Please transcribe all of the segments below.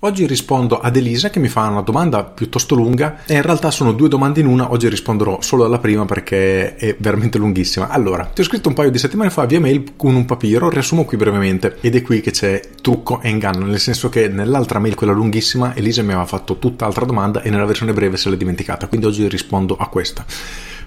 Oggi rispondo ad Elisa che mi fa una domanda piuttosto lunga e in realtà sono due domande in una, oggi risponderò solo alla prima perché è veramente lunghissima. Allora, ti ho scritto un paio di settimane fa via mail con un papiro, riassumo qui brevemente ed è qui che c'è trucco e inganno, nel senso che nell'altra mail, quella lunghissima, Elisa mi aveva fatto tutt'altra domanda e nella versione breve se l'è dimenticata, quindi oggi rispondo a questa.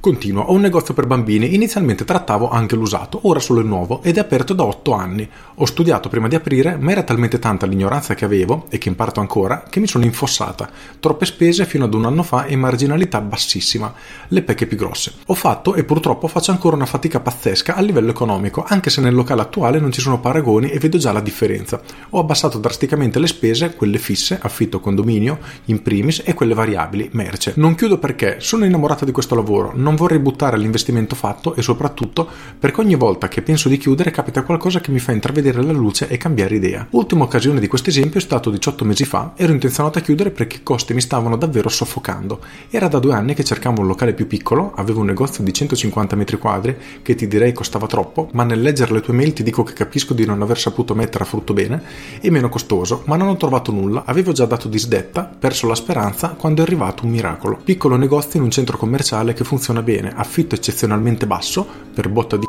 Continuo, ho un negozio per bambini, inizialmente trattavo anche l'usato, ora solo il nuovo ed è aperto da 8 anni. Ho studiato prima di aprire, ma era talmente tanta l'ignoranza che avevo, e che imparto ancora, che mi sono infossata. Troppe spese fino ad un anno fa e marginalità bassissima, le pecche più grosse. Ho fatto e purtroppo faccio ancora una fatica pazzesca a livello economico, anche se nel locale attuale non ci sono paragoni e vedo già la differenza. Ho abbassato drasticamente le spese, quelle fisse, affitto condominio, in primis, e quelle variabili, merce. Non chiudo perché sono innamorata di questo lavoro, non vorrei buttare l'investimento fatto e soprattutto perché ogni volta che penso di chiudere capita qualcosa che mi fa intravedere la luce e cambiare idea. Ultima occasione di questo esempio è stato 18 mesi fa, ero intenzionato a chiudere perché i costi mi stavano davvero soffocando. Era da due anni che cercavo un locale più piccolo, avevo un negozio di 150 metri quadri che ti direi costava troppo, ma nel leggere le tue mail ti dico che capisco di non aver saputo mettere a frutto bene, e meno costoso, ma non ho trovato nulla, avevo già dato disdetta, perso la speranza quando è arrivato un miracolo. Piccolo negozio in un centro commerciale che funziona bene, affitto eccezionalmente basso, per botta di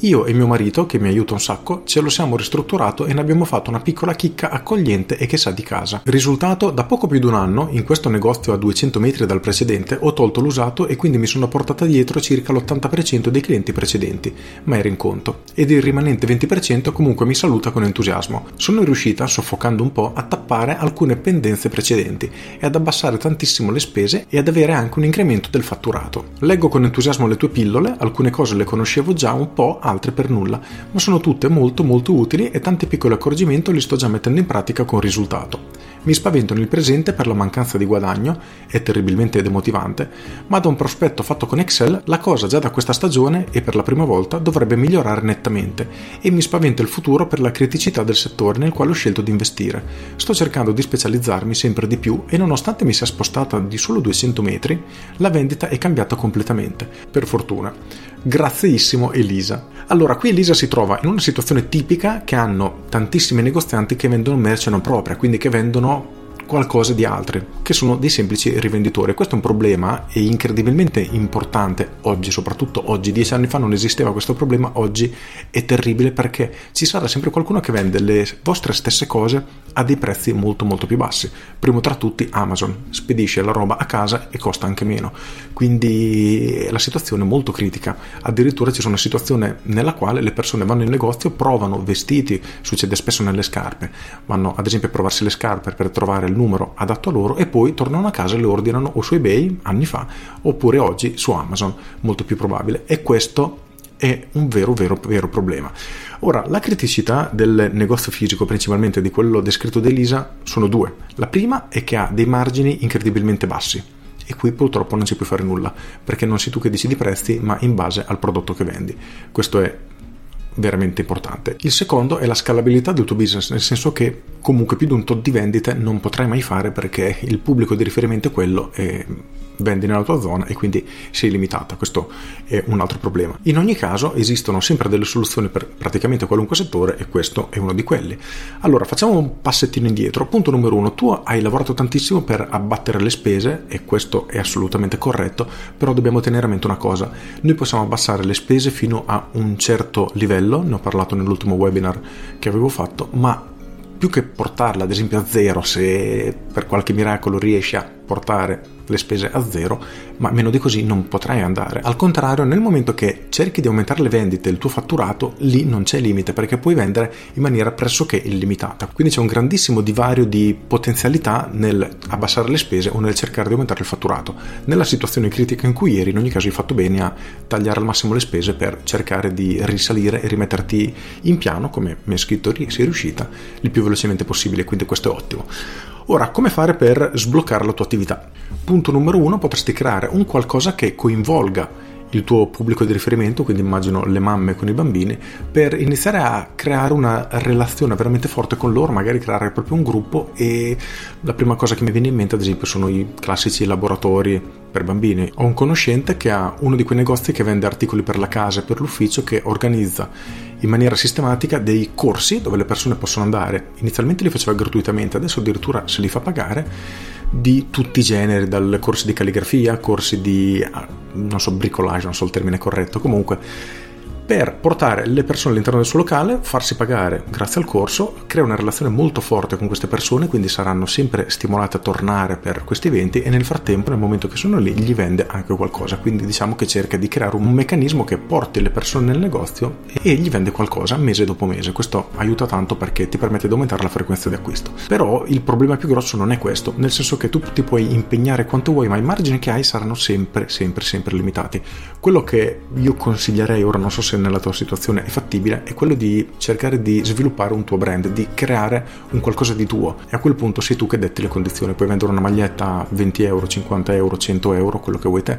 io e mio marito, che mi aiuta un sacco, ce lo siamo ristrutturato e ne abbiamo fatto una piccola chicca accogliente e che sa di casa. Risultato, da poco più di un anno, in questo negozio a 200 metri dal precedente, ho tolto l'usato e quindi mi sono portata dietro circa l'80% dei clienti precedenti, ma era in conto. Ed il rimanente 20% comunque mi saluta con entusiasmo. Sono riuscita, soffocando un po', a tappare alcune pendenze precedenti e ad abbassare tantissimo le spese e ad avere anche un incremento del fatturato. Leggo con entusiasmo le tue pillole, alcune cose le conoscevo già un po', altre per nulla, ma sono tutte molto molto utili e tanti piccoli accorgimenti li sto già mettendo in pratica con risultato. Mi spavento nel presente per la mancanza di guadagno, è terribilmente demotivante, ma da un prospetto fatto con Excel la cosa già da questa stagione e per la prima volta dovrebbe migliorare nettamente e mi spaventa il futuro per la criticità del settore nel quale ho scelto di investire. Sto cercando di specializzarmi sempre di più e nonostante mi sia spostata di solo 200 metri, la vendita è cambiata completamente, per fortuna. Grazieissimo Elisa. Allora, qui Elisa si trova in una situazione tipica che hanno tantissimi negozianti che vendono merce non propria, quindi che vendono qualcosa di altri, che sono dei semplici rivenditori. Questo è un problema incredibilmente importante oggi, soprattutto oggi, dieci anni fa non esisteva questo problema, oggi è terribile perché ci sarà sempre qualcuno che vende le vostre stesse cose a dei prezzi molto molto più bassi. Primo tra tutti Amazon, spedisce la roba a casa e costa anche meno. Quindi la situazione è molto critica. Addirittura c'è una situazione nella quale le persone vanno in negozio, provano vestiti, succede spesso nelle scarpe, vanno ad esempio a provarsi le scarpe per trovare il numero adatto a loro e poi tornano a casa e le ordinano o su eBay anni fa oppure oggi su Amazon, molto più probabile. E questo è un vero, vero, vero problema. Ora, la criticità del negozio fisico, principalmente di quello descritto da Elisa, sono due. La prima è che ha dei margini incredibilmente bassi e qui purtroppo non ci puoi fare nulla perché non sei tu che decidi i prezzi ma in base al prodotto che vendi. Questo è veramente importante. Il secondo è la scalabilità del tuo business, nel senso che comunque più di un tot di vendite non potrai mai fare perché il pubblico di riferimento è quello e vendi nella tua zona e quindi sei limitata. Questo è un altro problema. In ogni caso esistono sempre delle soluzioni per praticamente qualunque settore e questo è uno di quelli. Allora facciamo un passettino indietro. Punto numero uno, tu hai lavorato tantissimo per abbattere le spese e questo è assolutamente corretto, però dobbiamo tenere a mente una cosa. Noi possiamo abbassare le spese fino a un certo livello, ne ho parlato nell'ultimo webinar che avevo fatto, ma più che portarla ad esempio a zero, se per qualche miracolo riesci a portare le spese a zero, ma meno di così non potrai andare. Al contrario, nel momento che cerchi di aumentare le vendite e il tuo fatturato, lì non c'è limite perché puoi vendere in maniera pressoché illimitata. Quindi c'è un grandissimo divario di potenzialità nel abbassare le spese o nel cercare di aumentare il fatturato. Nella situazione critica in cui eri, in ogni caso hai fatto bene a tagliare al massimo le spese per cercare di risalire e rimetterti in piano, come mi è scritto, sei riuscita il più velocemente possibile, quindi questo è ottimo. Ora, come fare per sbloccare la tua attività? Punto numero uno, potresti creare un qualcosa che coinvolga il tuo pubblico di riferimento, quindi immagino le mamme con i bambini, per iniziare a creare una relazione veramente forte con loro, magari creare proprio un gruppo e la prima cosa che mi viene in mente ad esempio sono i classici laboratori per bambini. Ho un conoscente che ha uno di quei negozi che vende articoli per la casa e per l'ufficio che organizza in maniera sistematica dei corsi dove le persone possono andare. Inizialmente li faceva gratuitamente, adesso addirittura se li fa pagare di tutti i generi, dal corsi di calligrafia, corsi di, ah, non so, bricolage, non so il termine corretto, comunque per portare le persone all'interno del suo locale, farsi pagare grazie al corso, crea una relazione molto forte con queste persone, quindi saranno sempre stimolate a tornare per questi eventi e nel frattempo, nel momento che sono lì, gli vende anche qualcosa. Quindi diciamo che cerca di creare un meccanismo che porti le persone nel negozio e gli vende qualcosa mese dopo mese. Questo aiuta tanto perché ti permette di aumentare la frequenza di acquisto. Però il problema più grosso non è questo, nel senso che tu ti puoi impegnare quanto vuoi, ma i margini che hai saranno sempre, sempre, sempre limitati. Quello che io consiglierei, ora non so se nella tua situazione è fattibile è quello di cercare di sviluppare un tuo brand, di creare un qualcosa di tuo. E a quel punto sei tu che detti le condizioni, puoi vendere una maglietta a 20 euro, 50 euro, 100 euro, quello che vuoi te,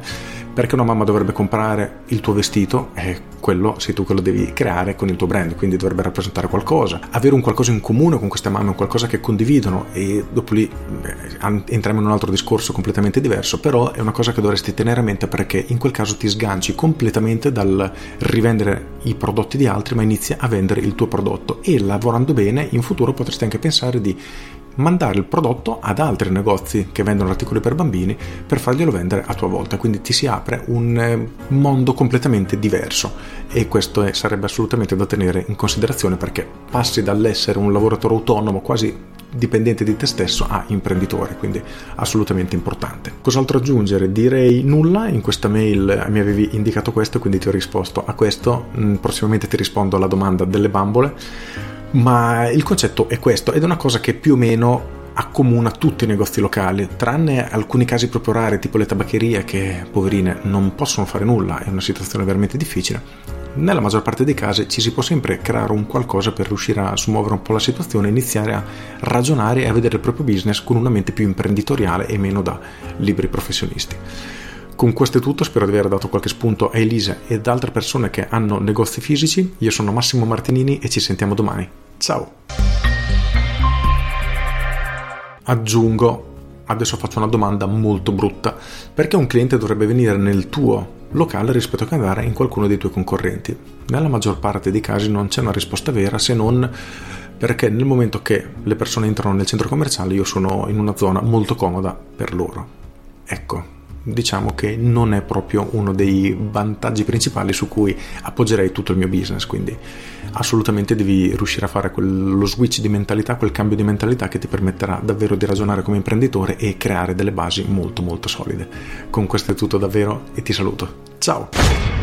perché una mamma dovrebbe comprare il tuo vestito e quello sei tu che lo devi creare con il tuo brand, quindi dovrebbe rappresentare qualcosa, avere un qualcosa in comune con queste mamme, un qualcosa che condividono e dopo lì beh, entriamo in un altro discorso completamente diverso, però è una cosa che dovresti tenere a mente perché in quel caso ti sganci completamente dal rivendere i prodotti di altri, ma inizi a vendere il tuo prodotto. E lavorando bene in futuro potresti anche pensare di mandare il prodotto ad altri negozi che vendono articoli per bambini per farglielo vendere a tua volta, quindi ti si apre un eh, mondo completamente diverso. E questo è, sarebbe assolutamente da tenere in considerazione perché passi dall'essere un lavoratore autonomo quasi dipendente di te stesso a imprenditore, quindi assolutamente importante. Cos'altro aggiungere? Direi nulla, in questa mail mi avevi indicato questo, quindi ti ho risposto a questo, mm, prossimamente ti rispondo alla domanda delle bambole, ma il concetto è questo ed è una cosa che più o meno accomuna tutti i negozi locali, tranne alcuni casi proprio rari, tipo le tabaccherie che, poverine, non possono fare nulla, è una situazione veramente difficile nella maggior parte dei casi ci si può sempre creare un qualcosa per riuscire a smuovere un po' la situazione, iniziare a ragionare e a vedere il proprio business con una mente più imprenditoriale e meno da libri professionisti. Con questo è tutto, spero di aver dato qualche spunto a Elisa ed altre persone che hanno negozi fisici. Io sono Massimo Martinini e ci sentiamo domani. Ciao! Aggiungo, adesso faccio una domanda molto brutta, perché un cliente dovrebbe venire nel tuo locale rispetto che andare in qualcuno dei tuoi concorrenti. Nella maggior parte dei casi non c'è una risposta vera se non perché nel momento che le persone entrano nel centro commerciale io sono in una zona molto comoda per loro. Ecco, diciamo che non è proprio uno dei vantaggi principali su cui appoggerei tutto il mio business, quindi assolutamente devi riuscire a fare quello switch di mentalità, quel cambio di mentalità che ti permetterà davvero di ragionare come imprenditore e creare delle basi molto molto solide. Con questo è tutto davvero e ti saluto. Ciao!